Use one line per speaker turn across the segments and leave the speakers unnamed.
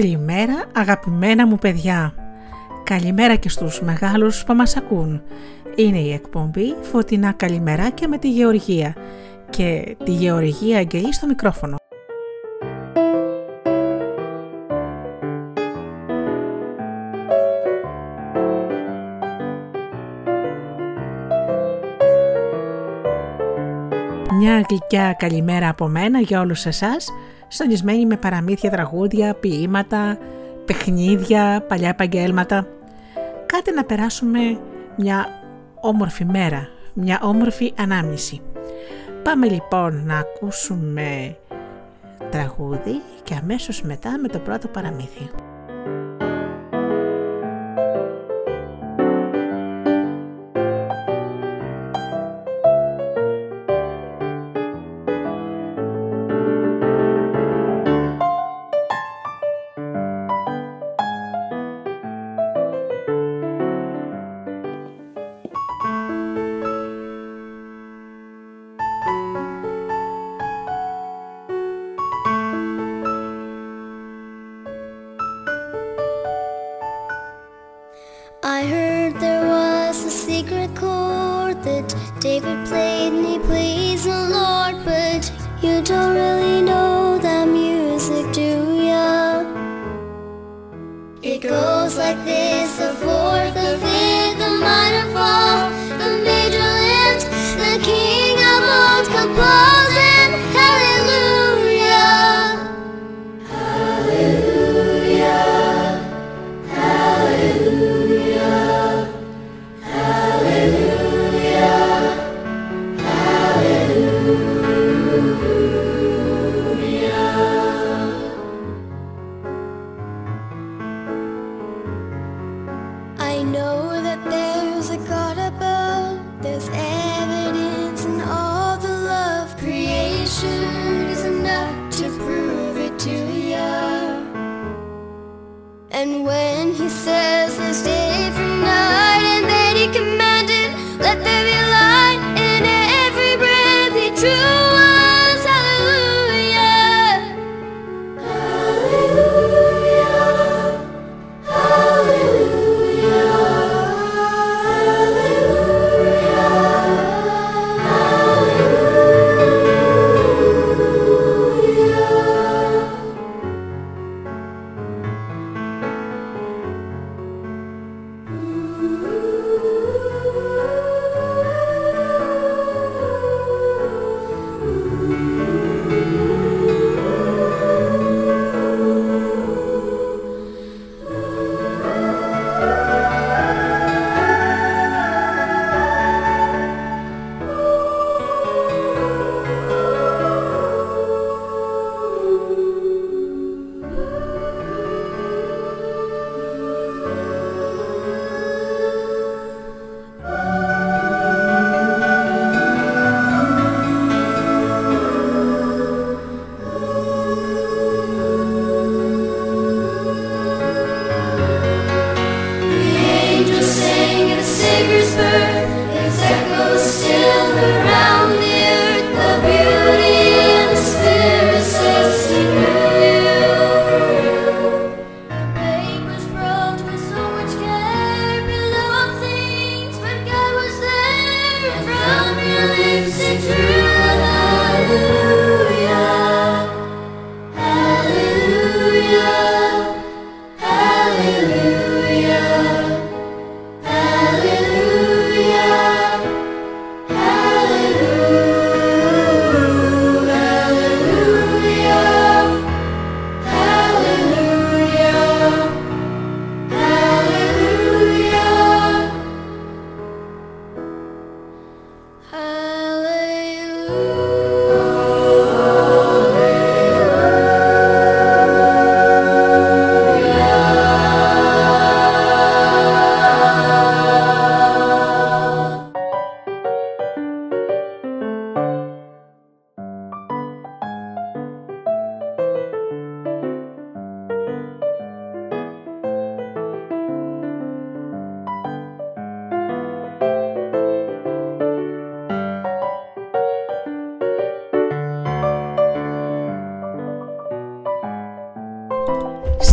Καλημέρα αγαπημένα μου παιδιά. Καλημέρα και στους μεγάλους που μας ακούν. Είναι η εκπομπή Φωτεινά Καλημεράκια με τη Γεωργία και τη Γεωργία Αγγελή στο μικρόφωνο. Μια γλυκιά καλημέρα από μένα για όλους εσάς, στονισμένη με παραμύθια, τραγούδια, ποίηματα, παιχνίδια, παλιά επαγγέλματα. Κάτι να περάσουμε μια όμορφη μέρα, μια όμορφη ανάμνηση. Πάμε λοιπόν να ακούσουμε τραγούδι και αμέσως μετά με το πρώτο παραμύθι. David played.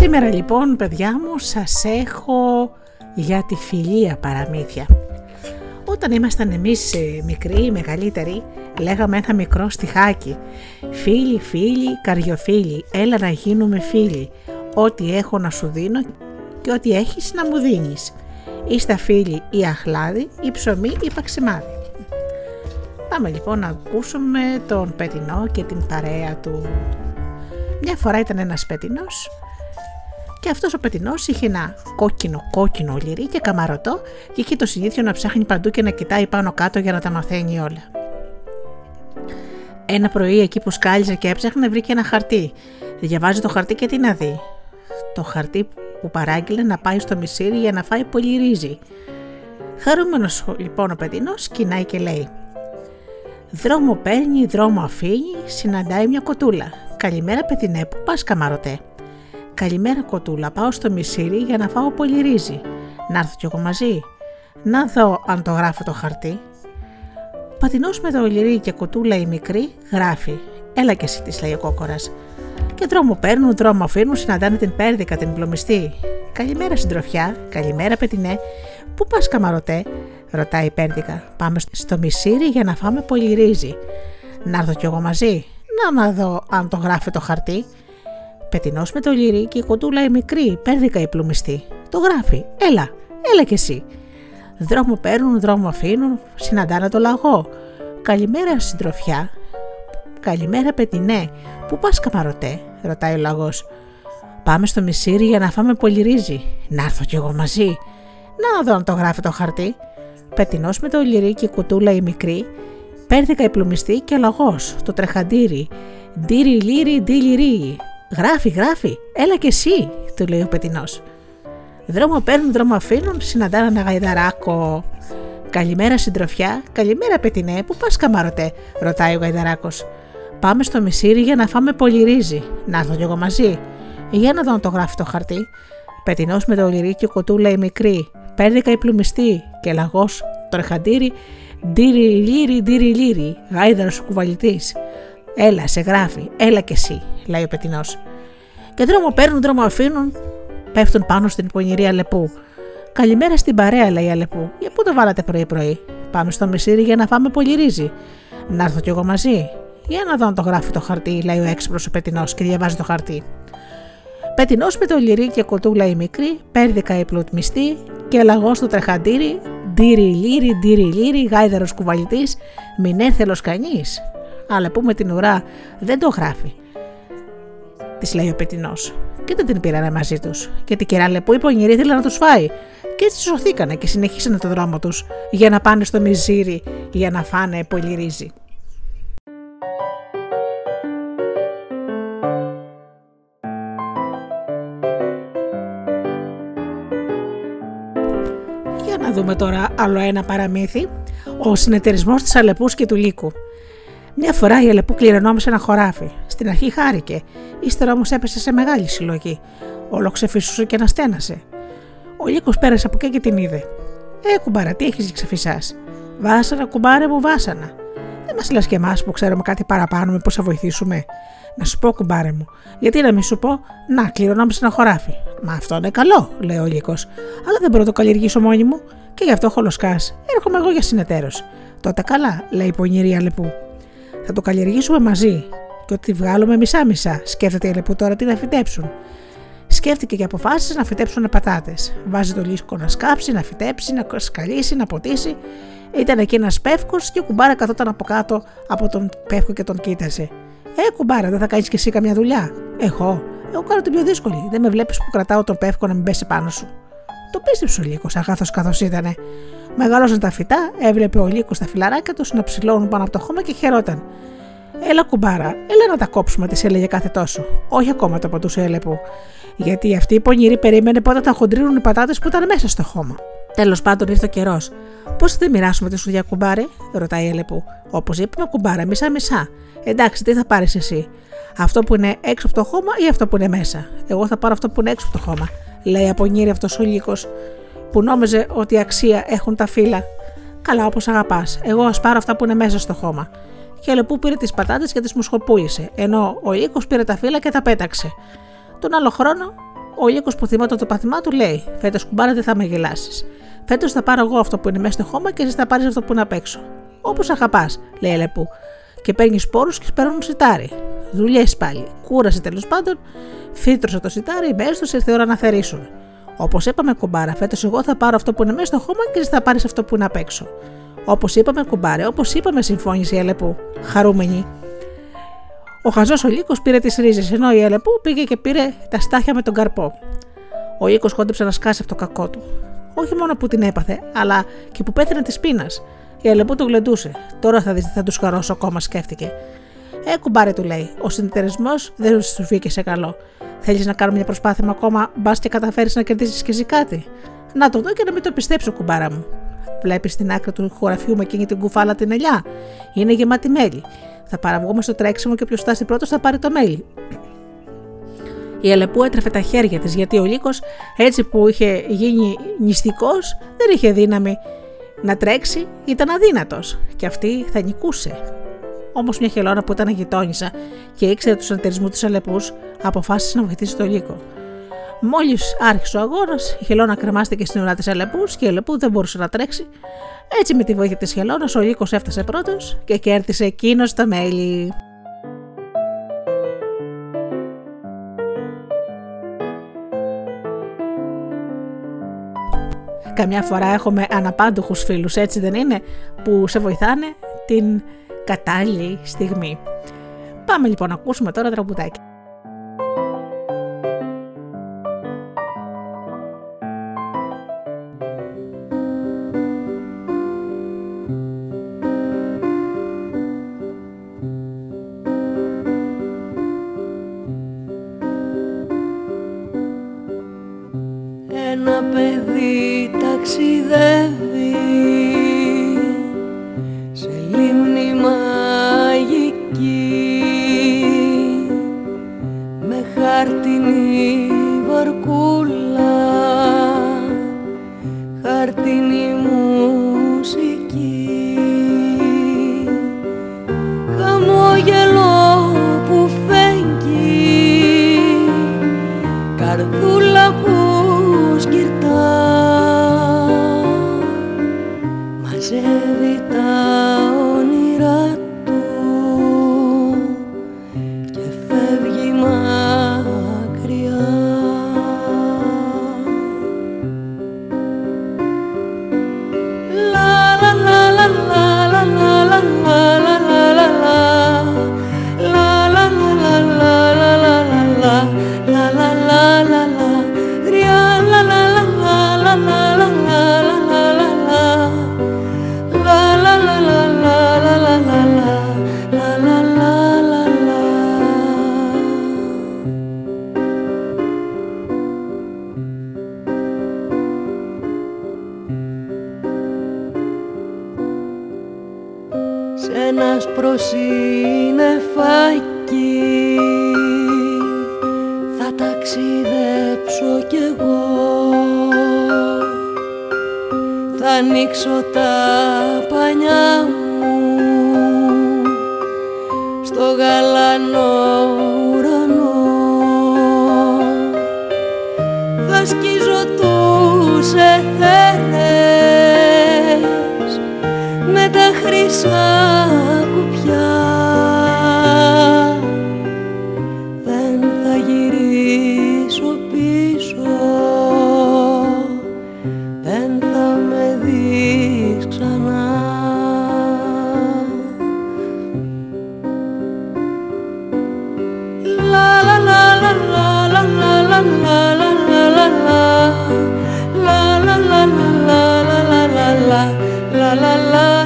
Σήμερα λοιπόν παιδιά μου σας έχω για τη φιλία παραμύθια. Όταν ήμασταν εμείς ε, μικροί, μεγαλύτεροι, λέγαμε ένα μικρό στιχάκι «Φίλοι, φίλοι, καριοφίλοι, έλα να γίνουμε φίλοι, ό,τι έχω να σου δίνω και ό,τι έχεις να μου δίνεις. Είστε φίλοι ή αχλάδι ή ψωμί ή παξιμάδι». Πάμε λοιπόν να ακούσουμε τον Πετινό και την παρέα του. Μια φορά ήταν ένας Πετινός και αυτός ο πετεινό είχε ένα κόκκινο κόκκινο λυρί και καμαρωτό και είχε το συνήθειο να ψάχνει παντού και να κοιτάει πάνω κάτω για να τα μαθαίνει όλα. Ένα πρωί εκεί που σκάλιζε και έψαχνε βρήκε ένα χαρτί. Διαβάζει το χαρτί και τι να δει. Το χαρτί που παράγγειλε να πάει στο μισήρι για να φάει πολύ ρύζι. Χαρούμενος λοιπόν ο πετεινό κοινάει και λέει: Δρόμο παίρνει, δρόμο αφήνει, συναντάει μια κοτούλα. Καλημέρα, πετεινέ, που πας καμαρωτέ. Καλημέρα κοτούλα, πάω στο μισήρι για να φάω πολύ ρύζι. Να έρθω κι εγώ μαζί. Να δω αν το γράφω το χαρτί. Πατινός με το λυρί και κοτούλα η μικρή γράφει. Έλα κι εσύ, της λέει ο κόκορας. Και δρόμο παίρνουν, δρόμο αφήνουν, συναντάνε την πέρδικα, την πλωμιστή. Καλημέρα συντροφιά, καλημέρα πετινέ. Πού πας καμαρωτέ, ρωτάει η πέρδικα. Πάμε στο μισήρι για να φάμε πολύ ρύζι. Να έρθω κι εγώ μαζί. Να να δω αν το γράφει το χαρτί. Πετινό με το λυρί και η κοντούλα η μικρή, πέρδικα η πλουμιστή. Το γράφει. Έλα, έλα κι εσύ. Δρόμο παίρνουν, δρόμο αφήνουν, συναντάνε το λαγό. Καλημέρα συντροφιά. Καλημέρα πετινέ. Πού πας καμαρωτέ, ρωτάει ο λαγός. Πάμε στο μισήρι για να φάμε πολύ ρύζι. Να έρθω κι εγώ μαζί. Να δω αν το γράφει το χαρτί. Πετινό με το λυρί και η κουτούλα η μικρή. Πέρδικα η πλουμιστή και ο λαγός, το τρεχαντήρι. Ντύρι λύρι ντύλι Γράφει, γράφει, έλα κι εσύ, του λέει ο πετεινός. Δρόμο παίρνουν, δρόμο αφήνουν, συναντάνε ένα γαϊδαράκο. Καλημέρα συντροφιά, καλημέρα πετεινέ, που πας καμαρωτέ, ρωτάει ο γαϊδαράκος. Πάμε στο μισήρι για να φάμε πολύ ρύζι. Να έρθω κι εγώ μαζί. Για να δω αν το γράφει το χαρτί. Πετεινός με το λυρίκι κοτούλα η μικρή. Πέρδικα η πλουμιστή και λαγός το ρεχαντήρι. Ντύρι λύρι, ντύρι λύρι, γάιδαρος κουβαλητής. Έλα, σε γράφει, έλα κι εσύ, λέει ο πετεινός. Και δρόμο παίρνουν, δρόμο αφήνουν, πέφτουν πάνω στην πονηρή Αλεπού. Καλημέρα στην παρέα, λέει η Αλεπού. Για πού το βάλατε πρωί-πρωί; Πάμε στο μεσήρι για να φάμε πολύ ρύζι. Να έρθω κι εγώ μαζί. Για να δω αν το γράφει το χαρτί, λέει ο έξυπνος ο πετεινός και διαβάζει το χαρτί. Πετεινός με το λυρί και κοτούλα η μικρή, πέρδικα η πλουτμιστή και λαγός στο τρεχαντήρι, ντύρι λύρι, ντύρι λύρι, γάιδαρος κουβαλητής, μην έρθελο κανείς αλλά που με την ουρά δεν το γράφει. Της λέει ο πετεινό. Και δεν την πήρανε μαζί τους. Και την κερά λεπού η πονηρή ήθελε να τους φάει. Και έτσι σωθήκανε και συνεχίσανε το δρόμο τους για να πάνε στο μιζίρι για να φάνε πολύ ρύζι. Για να δούμε τώρα άλλο ένα παραμύθι. Ο συνεταιρισμός της Αλεπούς και του Λύκου. Μια φορά η Αλεπού κληρονόμησε ένα χωράφι. Στην αρχή χάρηκε, ύστερα όμως έπεσε σε μεγάλη συλλογή. Όλο ξεφύσουσε και αναστένασε. Ο Λύκος πέρασε από εκεί και την είδε. Ε, κουμπάρα, τι έχεις ξεφυσάς; Βάσανα, κουμπάρε μου, βάσανα. Δεν μας λες και εμάς που ξέρουμε κάτι παραπάνω, μήπως θα βοηθήσουμε. Να σου πω, κουμπάρε μου, γιατί να μην σου πω, να κληρονόμησε ένα χωράφι. Μα αυτό είναι καλό, λέει ο Λύκος. Αλλά δεν μπορώ να το καλλιεργήσω μόνη μου και γι' αυτό χολοσκάς. Έρχομαι εγώ για συνεταίρος. Τότε καλά, λέει η πονηρή Αλεπού. Θα το καλλιεργήσουμε μαζί και ότι βγάλουμε μισά-μισά, σκέφτεται η Αλεπού τώρα τι να φυτέψουν. Σκέφτηκε και αποφάσισε να φυτέψουν πατάτες. Βάζει το λίσκο να σκάψει, να φυτέψει, να σκαλίσει, να ποτίσει. Ήταν εκεί ένας πεύκος και ο κουμπάρα καθόταν από κάτω από τον πεύκο και τον κοίταζε. Ε, κουμπάρα, δεν θα κάνεις κι εσύ καμιά δουλειά; Εγώ, εγώ κάνω την πιο δύσκολη. Δεν με βλέπεις που κρατάω τον πεύκο να μην πέσει πάνω σου. Το πίστεψε ο Λύκος, αγάθος καθώς ήταν. Μεγαλώσαν τα φυτά, έβλεπε ο Λύκος τα φιλαράκια τους να ψηλώνουν πάνω από το χώμα και χαιρόταν. Έλα κουμπάρα, έλα να τα κόψουμε, της έλεγε κάθε τόσο. Όχι ακόμα το παντού έλεπου. Γιατί αυτή η πονηρή περίμενε πότε θα χοντρίνουν οι πατάτες που ήταν μέσα στο χώμα. Τέλος πάντων ήρθε ο καιρός. Πώς θα τη μοιράσουμε τη σουδιά κουμπάρε, ρωτάει η Ελεπού. Όπως είπαμε, κουμπάρα, μισά-μισά. Εντάξει, τι θα πάρεις εσύ. Αυτό που είναι έξω από το χώμα ή αυτό που είναι μέσα. Εγώ θα πάρω αυτό που είναι έξω από το χώμα, λέει απονήρη αυτός ο λύκο που νόμιζε ότι αξία έχουν τα φύλλα. Καλά, όπως αγαπάς. Εγώ ας πάρω αυτά που είναι μέσα στο χώμα. Και Αλεπού πήρε τις πατάτες και τις μουσχοπούλησε, ενώ ο λύκο πήρε τα φύλλα και τα πέταξε. Τον άλλο χρόνο
Ο Λύκο που θυμόταν το παθημά του λέει: Φέτος κουμπάρα δεν θα με γελάσεις. Φέτος θα πάρω εγώ αυτό που είναι μέσα στο χώμα και εσύ θα πάρεις αυτό που είναι απ' έξω. Όπως αγαπάς, λέει η Αλεπού. Και παίρνεις σπόρου και σπέρνουν σιτάρι. Δουλειές πάλι. Κούρασε τέλος πάντων, φύτρωσε το σιτάρι, μπέστο, ήρθε η ώρα να θερήσουν. Όπως είπαμε, κουμπάρα, φέτος εγώ θα πάρω αυτό που είναι μέσα στο χώμα και εσύ θα πάρεις αυτό που είναι απ' έξω. Όπως είπαμε, κουμπάρε, όπως είπαμε, συμφώνησε η Αλεπού, χαρούμενη. Ο χαζός ο Λύκος πήρε τις ρίζες, ενώ η Αλεπού πήγε και πήρε τα στάχια με τον καρπό. Ο Λύκος χόντεψε να σκάσει αυτό το κακό του. Όχι μόνο που την έπαθε, αλλά και που πέθανε της πείνας. Η Αλεπού του γλεντούσε. Τώρα θα δεις τι θα τους χαρώσω ακόμα, σκέφτηκε. Ε, κουμπάρε, του λέει. Ο συνεταιρισμός δεν σου βγήκε σε καλό. Θέλεις να κάνουμε μια προσπάθεια ακόμα, μπας και καταφέρεις να κερδίσεις και εσύ κάτι. Να το δω και να μην το πιστέψω, κουμπάρα μου. Βλέπεις στην άκρη του χωραφιού με εκείνη την κουφάλα την ελιά. Είναι γεμάτη μέλι. Θα παραβγούμε στο τρέξιμο και ποιο φτάσει πρώτος θα πάρει το μέλι. Η Αλεπού έτρεφε τα χέρια της γιατί ο Λύκος, έτσι που είχε γίνει νηστικός, δεν είχε δύναμη να τρέξει, ήταν αδύνατος και αυτή θα νικούσε. Όμως μια χελώνα που ήταν γειτόνισσα και ήξερε τους συνεταιρισμού της Αλεπούς, αποφάσισε να βοηθήσει τον Λύκο. Μόλις άρχισε ο αγώνας, η χελώνα κρεμάστηκε στην ουρά της Αλεπούς και η Αλεπού δεν μπορούσε να τρέξει. Έτσι, με τη βοήθεια της χελώνας, ο Λύκος έφτασε πρώτος και κέρδισε εκείνος τα μέλη. Καμιά φορά έχουμε αναπάντοχους φίλους, έτσι δεν είναι, που σε βοηθάνε την κατάλληλη στιγμή. Πάμε λοιπόν να ακούσουμε τώρα τραγουδάκι. ένας προσύνεφακι. Θα ταξιδέψω κι εγώ. Θα ανοίξω τα πανιά μου. Στο γαλανό ουρανό. Θα σκίζω τους εθέρες με τα χρυσά
Έχω ένα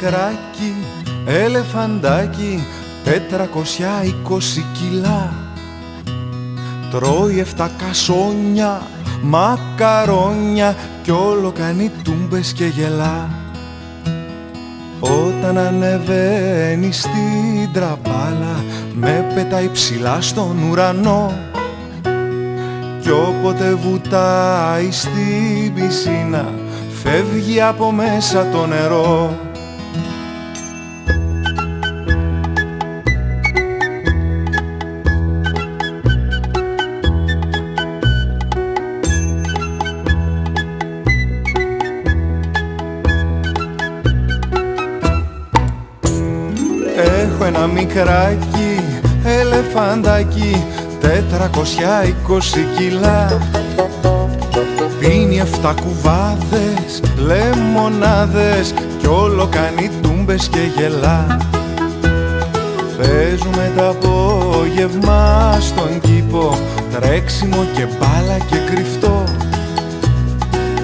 μικράκι Ελεφαντάκι τετρακοσιά είκοσι κιλά. Τρώει εφτά κασόνια, μακαρόνια Κι όλο κάνει τούμπες και γελά. Όταν ανεβαίνει στην τραπάλα Με πετάει ψηλά στον ουρανό. Κι όποτε βουτάει στην πισίνα Φεύγει από μέσα το νερό μικράκι ελεφαντάκι τετρακοσιά είκοσι κιλά. Πίνει εφτά κουβάδες, λεμονάδες κι όλο κάνει τούμπες και γελά. Παίζουμε τα απόγευμα στον κήπο τρέξιμο και μπάλα και κρυφτό.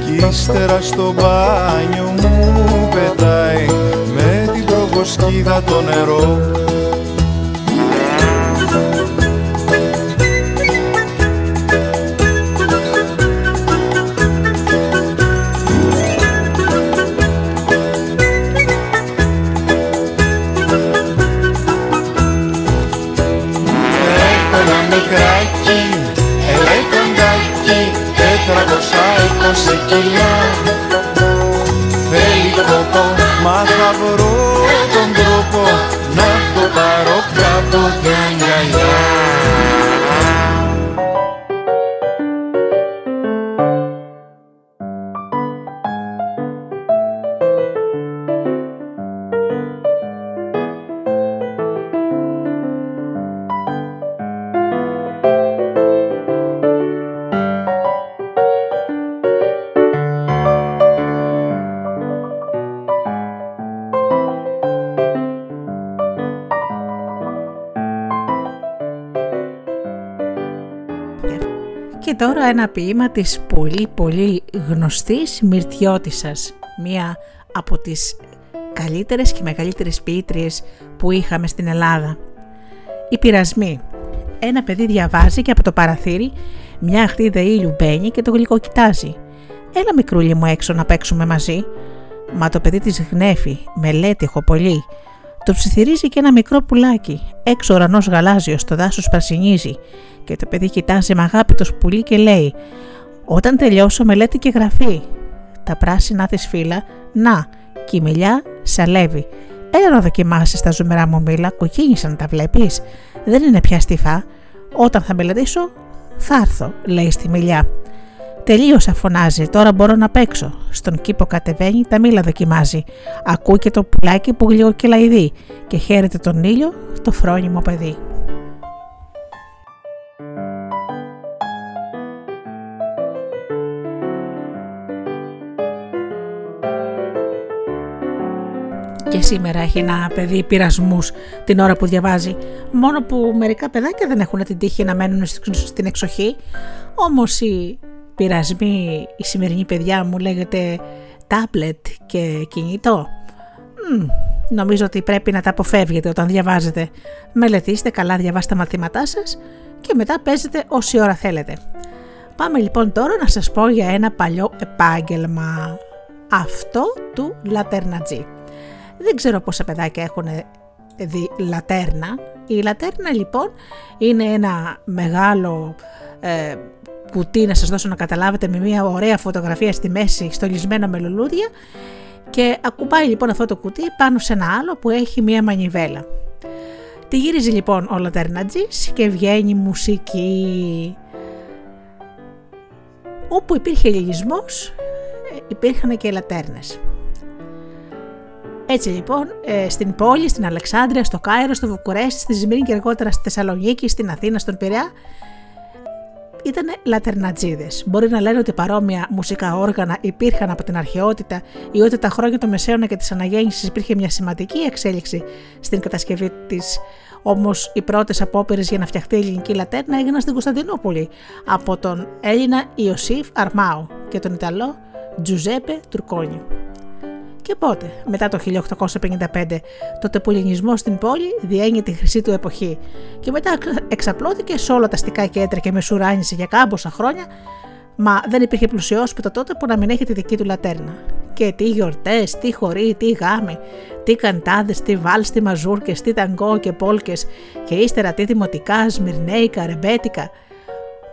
Κι ύστερα στο μπάνιο μου πετάει με την προβοσκίδα το νερό σε κιλά Θέλει κόπο, μα θα βρω τον τρόπο Να το πάρω κάτω και
τώρα ένα ποίημα της πολύ πολύ γνωστής Μυρτιώτισσας, μία από τις καλύτερες και μεγαλύτερες ποιήτριες που είχαμε στην Ελλάδα. Οι πειρασμοί. Ένα παιδί διαβάζει και από το παραθύρι μια αχτίδα ήλιου μπαίνει και το γλυκό κοιτάζει. Έλα μικρούλι μου έξω να παίξουμε μαζί. Μα το παιδί της γνέφει, μελέτη έχω πολύ. Το ψιθυρίζει και ένα μικρό πουλάκι. Έξω ουρανός γαλάζιος, το δάσος πρασινίζει και το παιδί κοιτάζει με αγάπη το σπουλί και λέει «Όταν τελειώσω μελέτη και γραφή, τα πράσινα της φύλλα, να, και η μιλιά σαλεύει. Έλα να δοκιμάσεις τα ζουμερά μου μήλα, κοκκίνησαν τα βλέπεις, δεν είναι πια στιφά. Όταν θα μελετήσω, θα έρθω, λέει στη μιλιά. Τελείωσα, φωνάζει. Τώρα μπορώ να παίξω. Στον κήπο κατεβαίνει, τα μήλα δοκιμάζει. Ακούει και το πουλάκι που γλυοκελαϊδεί και χαίρεται τον ήλιο το φρόνιμο παιδί. και σήμερα έχει ένα παιδί πειρασμούς την ώρα που διαβάζει. Μόνο που μερικά παιδάκια δεν έχουν την τύχη να μένουν στην εξοχή. Όμως οι πειρασμοί, η σημερινή παιδιά μου λέγεται τάμπλετ και κινητό. νομίζω ότι πρέπει να τα αποφεύγετε όταν διαβάζετε. Μελετήστε καλά, διαβάστε τα μαθήματά σας και μετά παίζετε όση ώρα θέλετε. Πάμε λοιπόν τώρα να σας πω για ένα παλιό επάγγελμα. Αυτό του λατερνατζή. Δεν ξέρω πόσα παιδάκια έχουν δει λατέρνα. Η λατέρνα λοιπόν είναι ένα μεγάλο ε, κουτί να σας δώσω να καταλάβετε με μια ωραία φωτογραφία στη μέση στολισμένο με λουλούδια και ακουμπάει λοιπόν αυτό το κουτί πάνω σε ένα άλλο που έχει μια μανιβέλα. Τη γύριζε λοιπόν ο λατέρνατζης και βγαίνει μουσική. Όπου υπήρχε λυγισμός ε, υπήρχαν και λατέρνες. Έτσι λοιπόν, ε, στην πόλη, στην Αλεξάνδρεια, στο Κάιρο, στο Βουκουρέστι, στη Ζημίνη και αργότερα στη Θεσσαλονίκη, στην Αθήνα, στον Πειραιά, ήταν λατερνατζίδε. Μπορεί να λένε ότι παρόμοια μουσικά όργανα υπήρχαν από την αρχαιότητα ή ότι τα χρόνια των Μεσαίωνα και της Αναγέννησης υπήρχε μια σημαντική εξέλιξη στην κατασκευή της. Όμως οι πρώτες απόπειρες για να φτιαχτεί η ελληνική λατέρνα έγιναν στην Κωνσταντινούπολη από τον Έλληνα Ιωσήφ Αρμάου και τον Ιταλό Τζουζέπε Τουρκόνι Και πότε, μετά το 1855, τότε που ο ελληνισμός στην πόλη διένει τη χρυσή του εποχή και μετά εξαπλώθηκε σε όλα τα αστικά κέντρα και μεσουράνισε για κάμποσα χρόνια, μα δεν υπήρχε πλουσιόσπιτο τότε που να μην έχει τη δική του λατέρνα. Και τι γιορτές, τι χωρί, τι γάμοι, τι καντάδες, τι βάλς, τι μαζούρκες, τι ταγκό και πόλκες, και ύστερα τι δημοτικά, σμυρνέικα, ρεμπέτικα.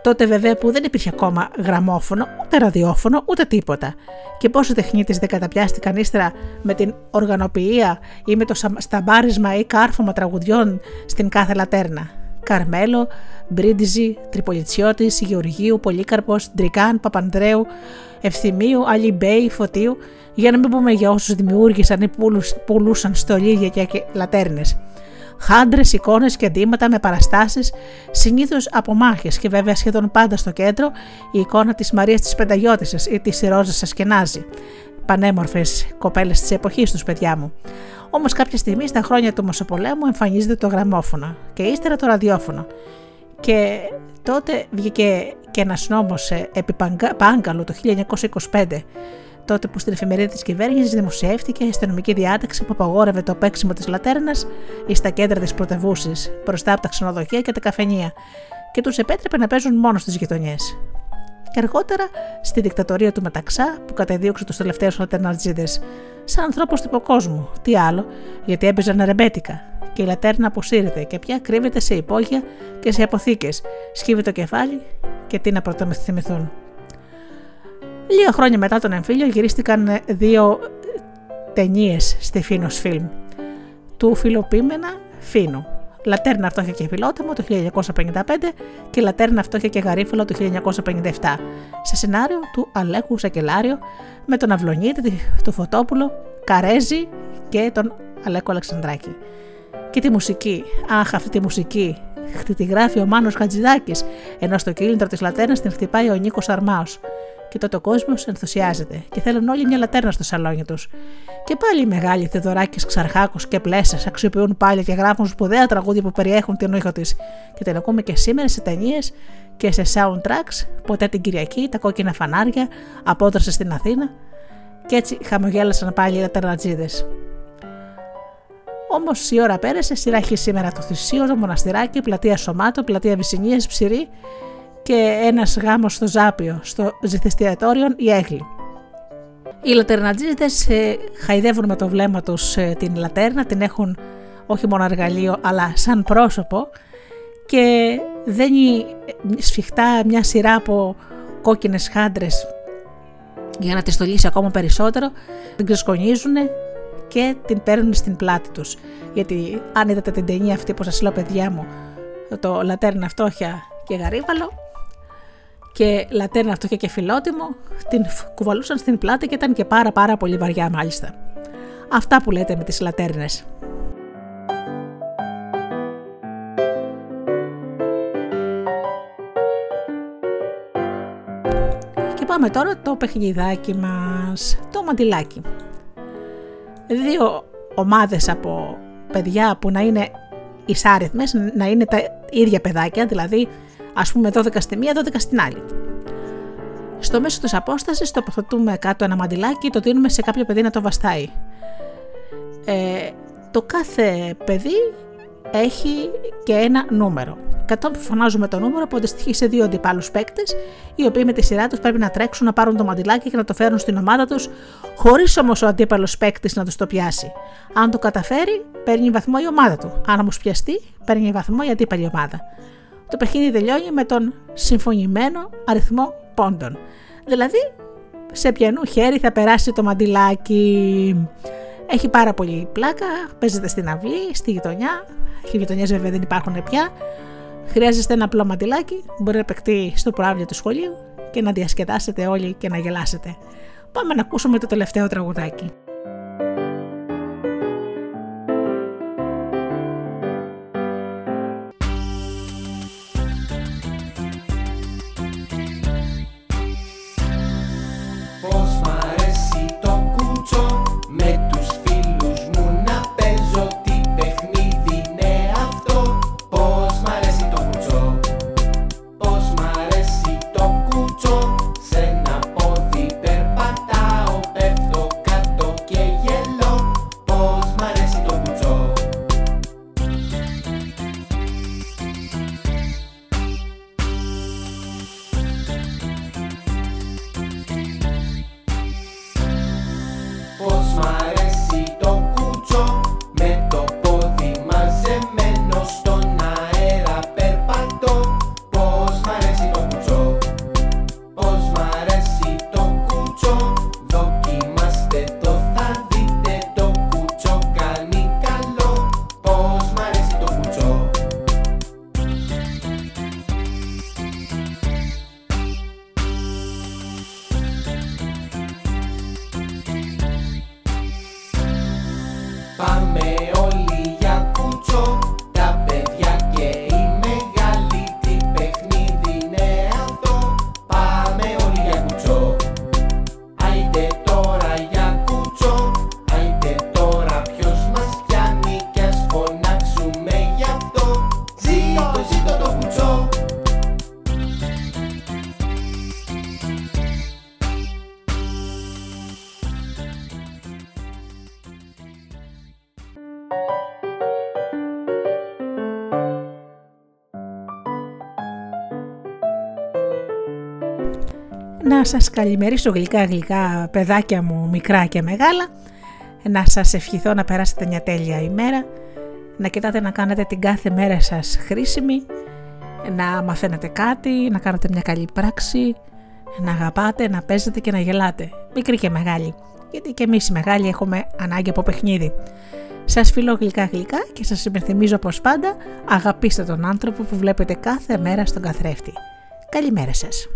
Τότε βέβαια που δεν υπήρχε ακόμα γραμμόφωνο, ούτε ραδιόφωνο, ούτε τίποτα. Και πόσοι τεχνίτε δεν καταπιάστηκαν ύστερα με την οργανοποιία ή με το σταμπάρισμα ή κάρφωμα τραγουδιών στην κάθε λατέρνα. Καρμέλο, Μπρίντιζη, Τριπολιτσιώτη, Γεωργίου, Πολύκαρπος, Ντρικάν, Παπανδρέου, Ευθυμίου, Αλιμπέη, Φωτίου, για να μην πούμε για όσους δημιούργησαν ή πουλούσαν στολίδια και λατέρνες χάντρες, εικόνες και αντίματα με παραστάσεις, συνήθως από μάχες και βέβαια σχεδόν πάντα στο κέντρο η εικόνα της Μαρίας της Πενταγιώτησα ή της Ρόζας Ασκενάζη. Πανέμορφες κοπέλες της εποχής τους, παιδιά μου. Όμως κάποια στιγμή στα χρόνια του Μεσοπολέμου εμφανίζεται το γραμμόφωνο και ύστερα το ραδιόφωνο. Και τότε βγήκε και ένας νόμος ε, επί Πάγκαλου το 1925 τότε που στην εφημερίδα της κυβέρνησης δημοσιεύτηκε η αστυνομική διάταξη που απαγόρευε το παίξιμο της λατέρνας ή στα κέντρα της πρωτευούσης, μπροστά από τα ξενοδοχεία και τα καφενεία, και τους επέτρεπε να παίζουν μόνο στις γειτονιές. Και αργότερα στη δικτατορία του Μεταξά που κατεδίωξε τους τελευταίους λατερνατζίδε, σαν ανθρώπους του κόσμου. Τι άλλο, γιατί έπαιζαν ρεμπέτικα. Και η λατέρνα αποσύρεται και πια κρύβεται σε υπόγεια και σε αποθήκες, σκύβει το κεφάλι και τι να πρωτομεθυμηθούν. Λίγα χρόνια μετά τον εμφύλιο γυρίστηκαν δύο ταινίες στη Φίνος Φιλμ του φιλοπίμενα Φίνου. Λατέρνα Φτώχεια και Φιλότιμο το 1955 και Λατέρνα Φτώχεια και Γαρίφαλο το 1957 σε σενάριο του Αλέκου Σακελάριο με τον Αυλονίτη, του Φωτόπουλο, Καρέζη και τον Αλέκο Αλεξανδράκη. Και τη μουσική, αχ αυτή τη μουσική, τη γράφει ο Μάνος Χατζηδάκης, ενώ στο κίνητρο της Λατέρνας την χτυπάει ο Νίκος Αρμάος και τότε ο κόσμο ενθουσιάζεται και θέλουν όλοι μια λατέρνα στο σαλόνι τους. Και πάλι οι μεγάλοι Θεοδωράκης, Ξαρχάκος και Πλέσσας αξιοποιούν πάλι και γράφουν σπουδαία τραγούδια που περιέχουν την ήχο της και την ακούμε και σήμερα σε ταινίες και σε soundtracks, ποτέ την Κυριακή, τα κόκκινα φανάρια, απόδρασε στην Αθήνα. Και έτσι χαμογέλασαν πάλι οι λατερνατζίδες. Όμως η ώρα πέρασε, σειρά έχει σήμερα το θυσίο, το μοναστηράκι, πλατεία Σωμάτο, πλατεία Βυσσινίε, Ψηρή και ένας γάμος στο Ζάπιο, στο ζηθιστιατόριο η Έγλη. Οι λατερνατζίδες ε, χαϊδεύουν με το βλέμμα τους ε, την λατέρνα, την έχουν όχι μόνο εργαλείο αλλά σαν πρόσωπο και δένει σφιχτά μια σειρά από κόκκινες χάντρες για να τη στολίσει ακόμα περισσότερο, την ξεσκονίζουν και την παίρνουν στην πλάτη τους. Γιατί αν είδατε την ταινία αυτή που σας λέω παιδιά μου, το λατέρνα φτώχεια και γαρίβαλο, και λατέρνα αυτό και φιλότιμο, την κουβαλούσαν στην πλάτη και ήταν και πάρα πάρα πολύ βαριά μάλιστα. Αυτά που λέτε με τις λατέρνες. Και πάμε τώρα το παιχνιδάκι μας, το μαντιλάκι. Δύο ομάδες από παιδιά που να είναι ισάριθμες, να είναι τα ίδια παιδάκια, δηλαδή Α πούμε 12 στη μία, 12 στην άλλη. Στο μέσο της απόστασης τοποθετούμε κάτω ένα μαντιλάκι, το δίνουμε σε κάποιο παιδί να το βαστάει. Ε, το κάθε παιδί έχει και ένα νούμερο. Κατόπιν φωνάζουμε το νούμερο που αντιστοιχεί σε δύο αντιπάλους παίκτες, οι οποίοι με τη σειρά τους πρέπει να τρέξουν να πάρουν το μαντιλάκι και να το φέρουν στην ομάδα τους, χωρίς όμως ο αντίπαλος παίκτης να τους το πιάσει. Αν το καταφέρει, παίρνει βαθμό η ομάδα του. Αν όμως πιαστεί, παίρνει βαθμό η αντίπαλη ομάδα το παιχνίδι τελειώνει με τον συμφωνημένο αριθμό πόντων. Δηλαδή, σε ποιανού χέρι θα περάσει το μαντιλάκι. Έχει πάρα πολύ πλάκα, παίζεται στην αυλή, στη γειτονιά. Οι γειτονιές βέβαια δεν υπάρχουν πια. Χρειάζεστε ένα απλό μαντιλάκι, μπορεί να παιχτεί στο προάβλιο του σχολείου και να διασκεδάσετε όλοι και να γελάσετε. Πάμε να ακούσουμε το τελευταίο τραγουδάκι. Να σας καλημερίσω γλυκά γλυκά παιδάκια μου μικρά και μεγάλα, να σας ευχηθώ να περάσετε μια τέλεια ημέρα, να κοιτάτε να κάνετε την κάθε μέρα σας χρήσιμη, να μαθαίνετε κάτι, να κάνετε μια καλή πράξη, να αγαπάτε, να παίζετε και να γελάτε, μικρή και μεγάλη, γιατί και εμείς οι μεγάλοι έχουμε ανάγκη από παιχνίδι. Σας φιλώ γλυκά γλυκά και σας υπενθυμίζω πως πάντα αγαπήστε τον άνθρωπο που βλέπετε κάθε μέρα στον καθρέφτη. Καλημέρα σας.